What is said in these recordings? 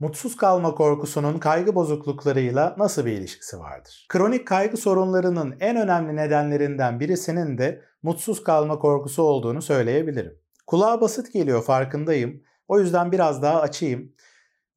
Mutsuz kalma korkusunun kaygı bozukluklarıyla nasıl bir ilişkisi vardır? Kronik kaygı sorunlarının en önemli nedenlerinden birisinin de mutsuz kalma korkusu olduğunu söyleyebilirim. Kulağa basit geliyor farkındayım. O yüzden biraz daha açayım.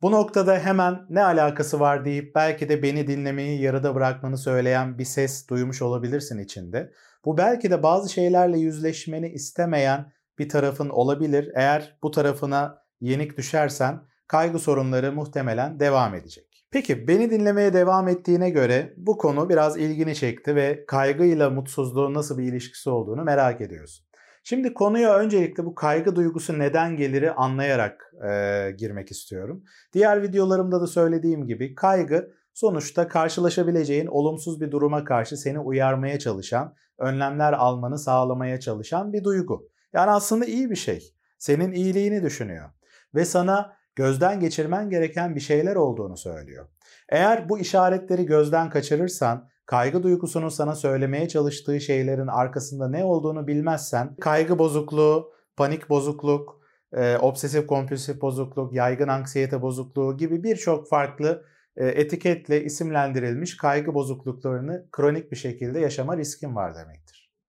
Bu noktada hemen ne alakası var deyip belki de beni dinlemeyi yarıda bırakmanı söyleyen bir ses duymuş olabilirsin içinde. Bu belki de bazı şeylerle yüzleşmeni istemeyen bir tarafın olabilir. Eğer bu tarafına yenik düşersen kaygı sorunları muhtemelen devam edecek. Peki beni dinlemeye devam ettiğine göre bu konu biraz ilgini çekti ve kaygıyla mutsuzluğun nasıl bir ilişkisi olduğunu merak ediyorsun. Şimdi konuya öncelikle bu kaygı duygusu neden geliri anlayarak e, girmek istiyorum. Diğer videolarımda da söylediğim gibi kaygı sonuçta karşılaşabileceğin olumsuz bir duruma karşı seni uyarmaya çalışan, önlemler almanı sağlamaya çalışan bir duygu. Yani aslında iyi bir şey. Senin iyiliğini düşünüyor ve sana gözden geçirmen gereken bir şeyler olduğunu söylüyor. Eğer bu işaretleri gözden kaçırırsan, kaygı duygusunun sana söylemeye çalıştığı şeylerin arkasında ne olduğunu bilmezsen, kaygı bozukluğu, panik bozukluk, e, obsesif kompulsif bozukluk, yaygın anksiyete bozukluğu gibi birçok farklı e, etiketle isimlendirilmiş kaygı bozukluklarını kronik bir şekilde yaşama riskin var demektir.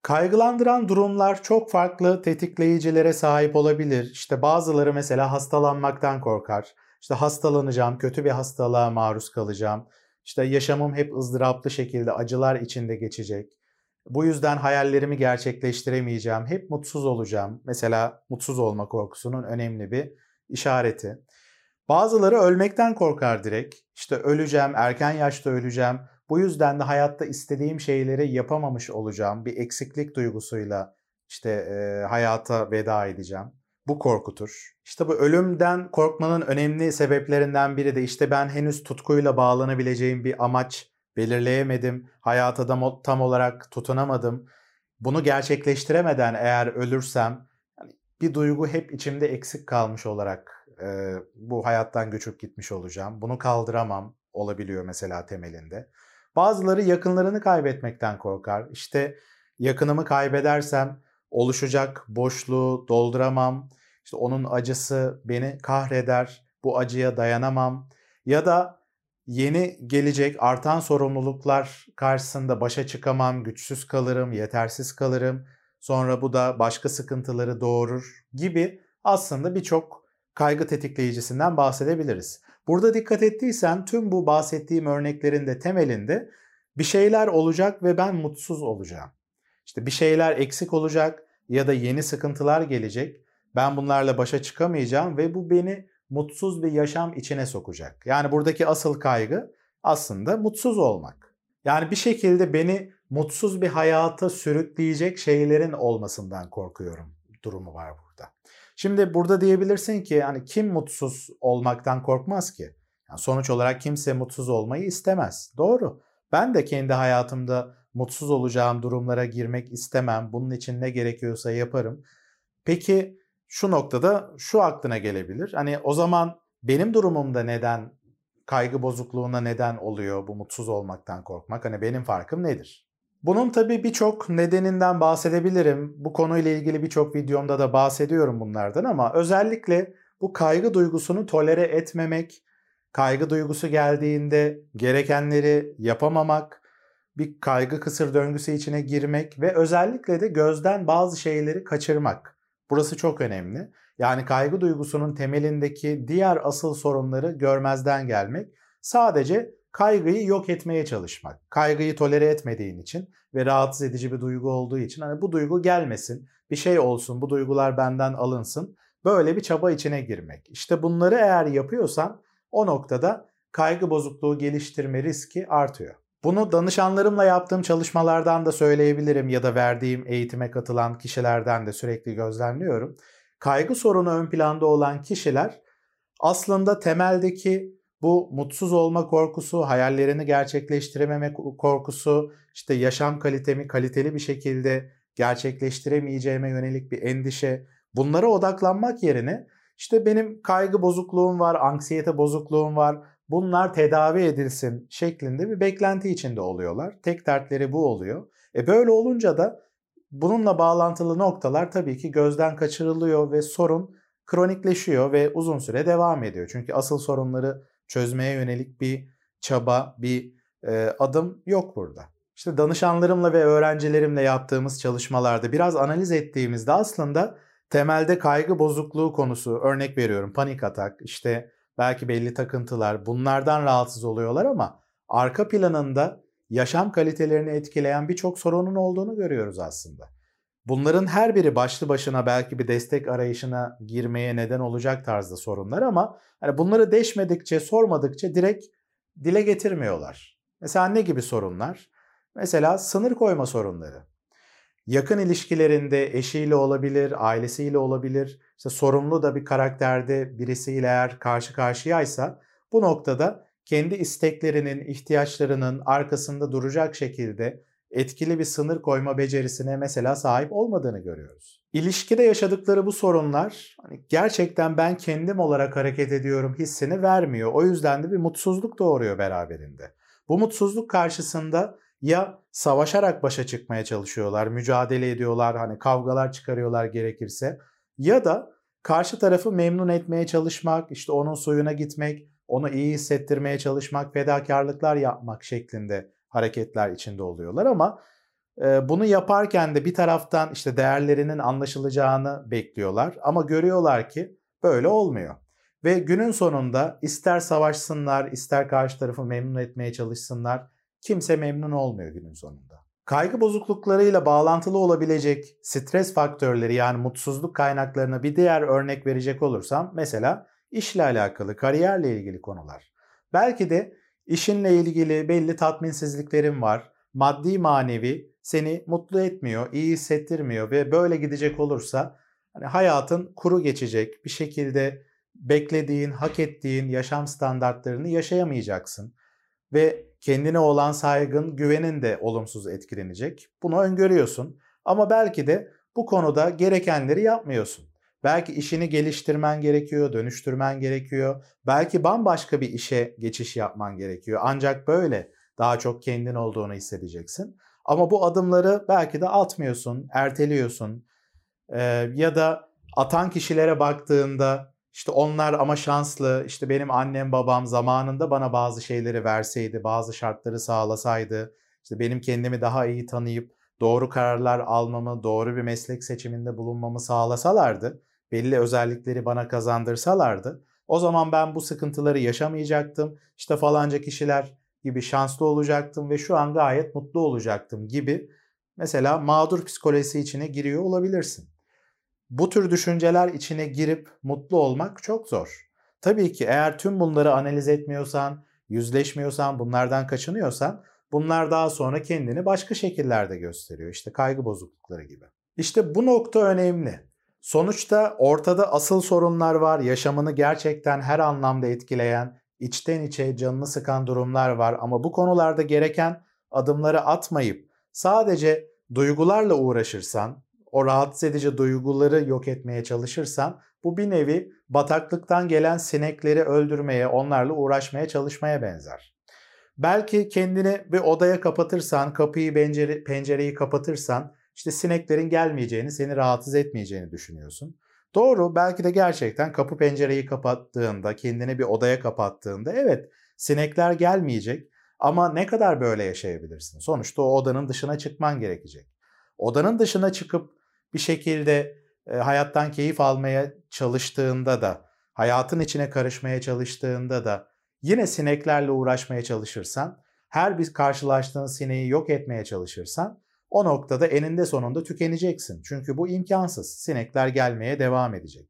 Kaygılandıran durumlar çok farklı tetikleyicilere sahip olabilir. İşte bazıları mesela hastalanmaktan korkar. İşte hastalanacağım, kötü bir hastalığa maruz kalacağım. İşte yaşamım hep ızdıraplı şekilde acılar içinde geçecek. Bu yüzden hayallerimi gerçekleştiremeyeceğim. Hep mutsuz olacağım. Mesela mutsuz olma korkusunun önemli bir işareti. Bazıları ölmekten korkar direkt. İşte öleceğim, erken yaşta öleceğim. Bu yüzden de hayatta istediğim şeyleri yapamamış olacağım. Bir eksiklik duygusuyla işte e, hayata veda edeceğim. Bu korkutur. İşte bu ölümden korkmanın önemli sebeplerinden biri de işte ben henüz tutkuyla bağlanabileceğim bir amaç belirleyemedim. Hayata da tam olarak tutunamadım. Bunu gerçekleştiremeden eğer ölürsem bir duygu hep içimde eksik kalmış olarak e, bu hayattan göçüp gitmiş olacağım. Bunu kaldıramam olabiliyor mesela temelinde. Bazıları yakınlarını kaybetmekten korkar. İşte yakınımı kaybedersem oluşacak boşluğu dolduramam. İşte onun acısı beni kahreder. Bu acıya dayanamam. Ya da yeni gelecek artan sorumluluklar karşısında başa çıkamam, güçsüz kalırım, yetersiz kalırım. Sonra bu da başka sıkıntıları doğurur gibi aslında birçok kaygı tetikleyicisinden bahsedebiliriz. Burada dikkat ettiysen tüm bu bahsettiğim örneklerin de temelinde bir şeyler olacak ve ben mutsuz olacağım. İşte bir şeyler eksik olacak ya da yeni sıkıntılar gelecek. Ben bunlarla başa çıkamayacağım ve bu beni mutsuz bir yaşam içine sokacak. Yani buradaki asıl kaygı aslında mutsuz olmak. Yani bir şekilde beni mutsuz bir hayata sürükleyecek şeylerin olmasından korkuyorum durumu var burada. Şimdi burada diyebilirsin ki hani kim mutsuz olmaktan korkmaz ki? Yani sonuç olarak kimse mutsuz olmayı istemez. Doğru. Ben de kendi hayatımda mutsuz olacağım durumlara girmek istemem. Bunun için ne gerekiyorsa yaparım. Peki şu noktada şu aklına gelebilir. Hani o zaman benim durumumda neden kaygı bozukluğuna neden oluyor bu mutsuz olmaktan korkmak? Hani benim farkım nedir? Bunun tabii birçok nedeninden bahsedebilirim. Bu konuyla ilgili birçok videomda da bahsediyorum bunlardan ama özellikle bu kaygı duygusunu tolere etmemek, kaygı duygusu geldiğinde gerekenleri yapamamak, bir kaygı kısır döngüsü içine girmek ve özellikle de gözden bazı şeyleri kaçırmak. Burası çok önemli. Yani kaygı duygusunun temelindeki diğer asıl sorunları görmezden gelmek. Sadece kaygıyı yok etmeye çalışmak. Kaygıyı tolere etmediğin için ve rahatsız edici bir duygu olduğu için hani bu duygu gelmesin, bir şey olsun, bu duygular benden alınsın. Böyle bir çaba içine girmek. İşte bunları eğer yapıyorsan o noktada kaygı bozukluğu geliştirme riski artıyor. Bunu danışanlarımla yaptığım çalışmalardan da söyleyebilirim ya da verdiğim eğitime katılan kişilerden de sürekli gözlemliyorum. Kaygı sorunu ön planda olan kişiler aslında temeldeki bu mutsuz olma korkusu, hayallerini gerçekleştirememe korkusu, işte yaşam kalitemi kaliteli bir şekilde gerçekleştiremeyeceğime yönelik bir endişe, bunlara odaklanmak yerine işte benim kaygı bozukluğum var, anksiyete bozukluğum var. Bunlar tedavi edilsin şeklinde bir beklenti içinde oluyorlar. Tek dertleri bu oluyor. E böyle olunca da bununla bağlantılı noktalar tabii ki gözden kaçırılıyor ve sorun kronikleşiyor ve uzun süre devam ediyor. Çünkü asıl sorunları çözmeye yönelik bir çaba, bir e, adım yok burada. İşte danışanlarımla ve öğrencilerimle yaptığımız çalışmalarda biraz analiz ettiğimizde aslında temelde kaygı bozukluğu konusu örnek veriyorum panik atak işte belki belli takıntılar bunlardan rahatsız oluyorlar ama arka planında yaşam kalitelerini etkileyen birçok sorunun olduğunu görüyoruz aslında. Bunların her biri başlı başına belki bir destek arayışına girmeye neden olacak tarzda sorunlar ama hani bunları deşmedikçe, sormadıkça direkt dile getirmiyorlar. Mesela ne gibi sorunlar? Mesela sınır koyma sorunları. Yakın ilişkilerinde eşiyle olabilir, ailesiyle olabilir. İşte sorumlu da bir karakterde birisiyle eğer karşı karşıyaysa bu noktada kendi isteklerinin, ihtiyaçlarının arkasında duracak şekilde etkili bir sınır koyma becerisine mesela sahip olmadığını görüyoruz. İlişkide yaşadıkları bu sorunlar hani gerçekten ben kendim olarak hareket ediyorum hissini vermiyor. O yüzden de bir mutsuzluk doğuruyor beraberinde. Bu mutsuzluk karşısında ya savaşarak başa çıkmaya çalışıyorlar, mücadele ediyorlar, hani kavgalar çıkarıyorlar gerekirse ya da karşı tarafı memnun etmeye çalışmak, işte onun suyuna gitmek, onu iyi hissettirmeye çalışmak, fedakarlıklar yapmak şeklinde hareketler içinde oluyorlar ama e, bunu yaparken de bir taraftan işte değerlerinin anlaşılacağını bekliyorlar ama görüyorlar ki böyle olmuyor. Ve günün sonunda ister savaşsınlar, ister karşı tarafı memnun etmeye çalışsınlar, kimse memnun olmuyor günün sonunda. Kaygı bozukluklarıyla bağlantılı olabilecek stres faktörleri yani mutsuzluk kaynaklarına bir diğer örnek verecek olursam mesela işle alakalı, kariyerle ilgili konular. Belki de işinle ilgili belli tatminsizliklerin var. Maddi manevi seni mutlu etmiyor, iyi hissettirmiyor ve böyle gidecek olursa hani hayatın kuru geçecek. Bir şekilde beklediğin, hak ettiğin yaşam standartlarını yaşayamayacaksın ve kendine olan saygın, güvenin de olumsuz etkilenecek. Bunu öngörüyorsun ama belki de bu konuda gerekenleri yapmıyorsun. Belki işini geliştirmen gerekiyor, dönüştürmen gerekiyor. Belki bambaşka bir işe geçiş yapman gerekiyor. Ancak böyle daha çok kendin olduğunu hissedeceksin. Ama bu adımları belki de atmıyorsun, erteliyorsun. Ee, ya da atan kişilere baktığında işte onlar ama şanslı, işte benim annem babam zamanında bana bazı şeyleri verseydi, bazı şartları sağlasaydı, işte benim kendimi daha iyi tanıyıp doğru kararlar almamı, doğru bir meslek seçiminde bulunmamı sağlasalardı, belli özellikleri bana kazandırsalardı o zaman ben bu sıkıntıları yaşamayacaktım. İşte falanca kişiler gibi şanslı olacaktım ve şu an gayet mutlu olacaktım gibi mesela mağdur psikolojisi içine giriyor olabilirsin. Bu tür düşünceler içine girip mutlu olmak çok zor. Tabii ki eğer tüm bunları analiz etmiyorsan, yüzleşmiyorsan, bunlardan kaçınıyorsan bunlar daha sonra kendini başka şekillerde gösteriyor. İşte kaygı bozuklukları gibi. İşte bu nokta önemli. Sonuçta ortada asıl sorunlar var, yaşamını gerçekten her anlamda etkileyen, içten içe canını sıkan durumlar var ama bu konularda gereken adımları atmayıp sadece duygularla uğraşırsan, o rahatsız edici duyguları yok etmeye çalışırsan bu bir nevi bataklıktan gelen sinekleri öldürmeye, onlarla uğraşmaya çalışmaya benzer. Belki kendini bir odaya kapatırsan, kapıyı pencere, pencereyi kapatırsan işte sineklerin gelmeyeceğini, seni rahatsız etmeyeceğini düşünüyorsun. Doğru, belki de gerçekten kapı pencereyi kapattığında, kendini bir odaya kapattığında evet sinekler gelmeyecek ama ne kadar böyle yaşayabilirsin? Sonuçta o odanın dışına çıkman gerekecek. Odanın dışına çıkıp bir şekilde e, hayattan keyif almaya çalıştığında da, hayatın içine karışmaya çalıştığında da yine sineklerle uğraşmaya çalışırsan, her bir karşılaştığın sineği yok etmeye çalışırsan o noktada eninde sonunda tükeneceksin. Çünkü bu imkansız. Sinekler gelmeye devam edecek.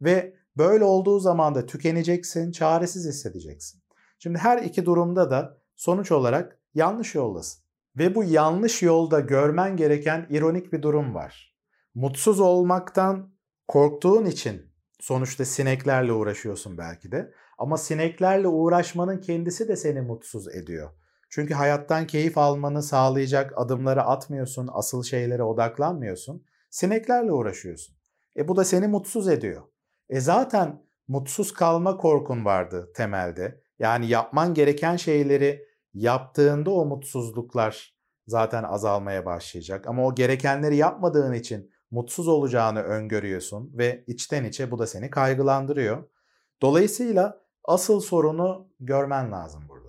Ve böyle olduğu zaman da tükeneceksin, çaresiz hissedeceksin. Şimdi her iki durumda da sonuç olarak yanlış yoldasın. Ve bu yanlış yolda görmen gereken ironik bir durum var. Mutsuz olmaktan korktuğun için sonuçta sineklerle uğraşıyorsun belki de. Ama sineklerle uğraşmanın kendisi de seni mutsuz ediyor. Çünkü hayattan keyif almanı sağlayacak adımları atmıyorsun, asıl şeylere odaklanmıyorsun. Sineklerle uğraşıyorsun. E bu da seni mutsuz ediyor. E zaten mutsuz kalma korkun vardı temelde. Yani yapman gereken şeyleri yaptığında o mutsuzluklar zaten azalmaya başlayacak. Ama o gerekenleri yapmadığın için mutsuz olacağını öngörüyorsun ve içten içe bu da seni kaygılandırıyor. Dolayısıyla asıl sorunu görmen lazım burada.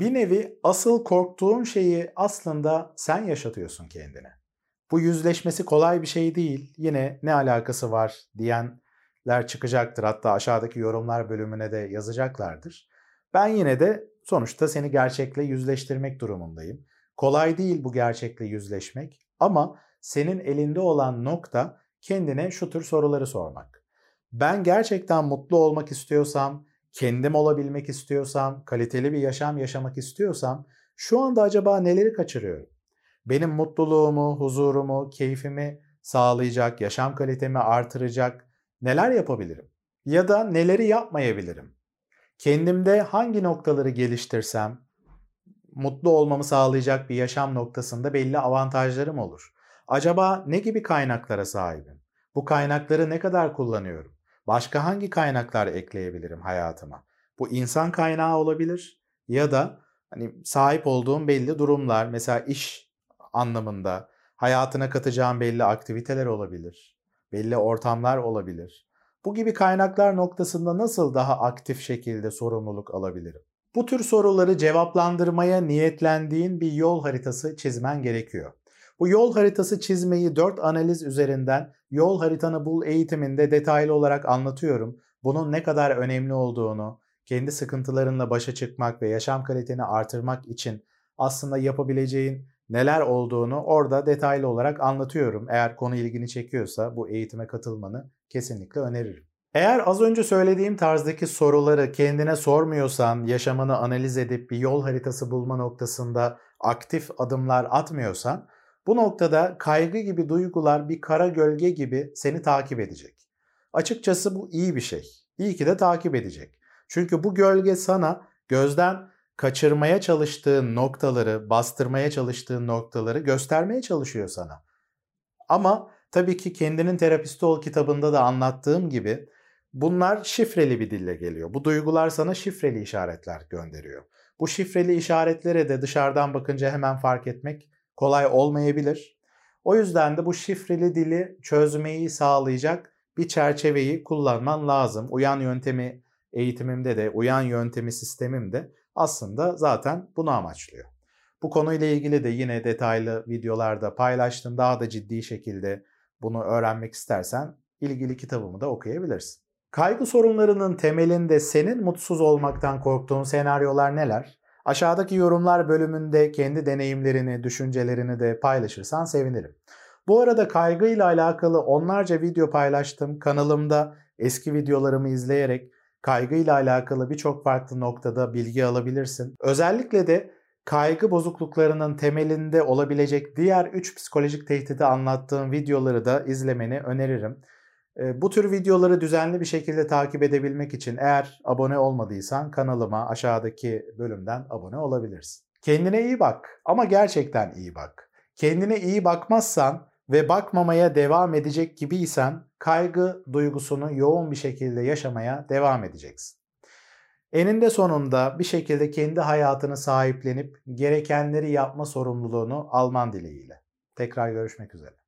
Bir nevi asıl korktuğun şeyi aslında sen yaşatıyorsun kendine. Bu yüzleşmesi kolay bir şey değil. Yine ne alakası var diyenler çıkacaktır. Hatta aşağıdaki yorumlar bölümüne de yazacaklardır. Ben yine de sonuçta seni gerçekle yüzleştirmek durumundayım. Kolay değil bu gerçekle yüzleşmek ama senin elinde olan nokta kendine şu tür soruları sormak. Ben gerçekten mutlu olmak istiyorsam, kendim olabilmek istiyorsam, kaliteli bir yaşam yaşamak istiyorsam şu anda acaba neleri kaçırıyorum? Benim mutluluğumu, huzurumu, keyfimi sağlayacak, yaşam kalitemi artıracak neler yapabilirim? Ya da neleri yapmayabilirim? Kendimde hangi noktaları geliştirsem mutlu olmamı sağlayacak bir yaşam noktasında belli avantajlarım olur. Acaba ne gibi kaynaklara sahibim? Bu kaynakları ne kadar kullanıyorum? Başka hangi kaynaklar ekleyebilirim hayatıma? Bu insan kaynağı olabilir ya da hani sahip olduğum belli durumlar, mesela iş anlamında hayatına katacağım belli aktiviteler olabilir. Belli ortamlar olabilir. Bu gibi kaynaklar noktasında nasıl daha aktif şekilde sorumluluk alabilirim? Bu tür soruları cevaplandırmaya niyetlendiğin bir yol haritası çizmen gerekiyor. Bu yol haritası çizmeyi 4 analiz üzerinden yol haritanı bul eğitiminde detaylı olarak anlatıyorum. Bunun ne kadar önemli olduğunu, kendi sıkıntılarınla başa çıkmak ve yaşam kaliteni artırmak için aslında yapabileceğin neler olduğunu orada detaylı olarak anlatıyorum. Eğer konu ilgini çekiyorsa bu eğitime katılmanı kesinlikle öneririm. Eğer az önce söylediğim tarzdaki soruları kendine sormuyorsan, yaşamını analiz edip bir yol haritası bulma noktasında aktif adımlar atmıyorsan, bu noktada kaygı gibi duygular bir kara gölge gibi seni takip edecek. Açıkçası bu iyi bir şey. İyi ki de takip edecek. Çünkü bu gölge sana gözden kaçırmaya çalıştığın noktaları, bastırmaya çalıştığın noktaları göstermeye çalışıyor sana. Ama tabii ki kendinin terapisti ol kitabında da anlattığım gibi bunlar şifreli bir dille geliyor. Bu duygular sana şifreli işaretler gönderiyor. Bu şifreli işaretlere de dışarıdan bakınca hemen fark etmek kolay olmayabilir. O yüzden de bu şifreli dili çözmeyi sağlayacak bir çerçeveyi kullanman lazım. Uyan yöntemi eğitimimde de, uyan yöntemi sistemimde aslında zaten bunu amaçlıyor. Bu konuyla ilgili de yine detaylı videolarda paylaştım. Daha da ciddi şekilde bunu öğrenmek istersen ilgili kitabımı da okuyabilirsin. Kaygı sorunlarının temelinde senin mutsuz olmaktan korktuğun senaryolar neler? Aşağıdaki yorumlar bölümünde kendi deneyimlerini, düşüncelerini de paylaşırsan sevinirim. Bu arada kaygıyla alakalı onlarca video paylaştım. Kanalımda eski videolarımı izleyerek kaygıyla alakalı birçok farklı noktada bilgi alabilirsin. Özellikle de kaygı bozukluklarının temelinde olabilecek diğer 3 psikolojik tehdidi anlattığım videoları da izlemeni öneririm. Bu tür videoları düzenli bir şekilde takip edebilmek için eğer abone olmadıysan kanalıma aşağıdaki bölümden abone olabilirsin. Kendine iyi bak ama gerçekten iyi bak. Kendine iyi bakmazsan ve bakmamaya devam edecek gibiysen kaygı duygusunu yoğun bir şekilde yaşamaya devam edeceksin. Eninde sonunda bir şekilde kendi hayatını sahiplenip gerekenleri yapma sorumluluğunu alman dileğiyle. Tekrar görüşmek üzere.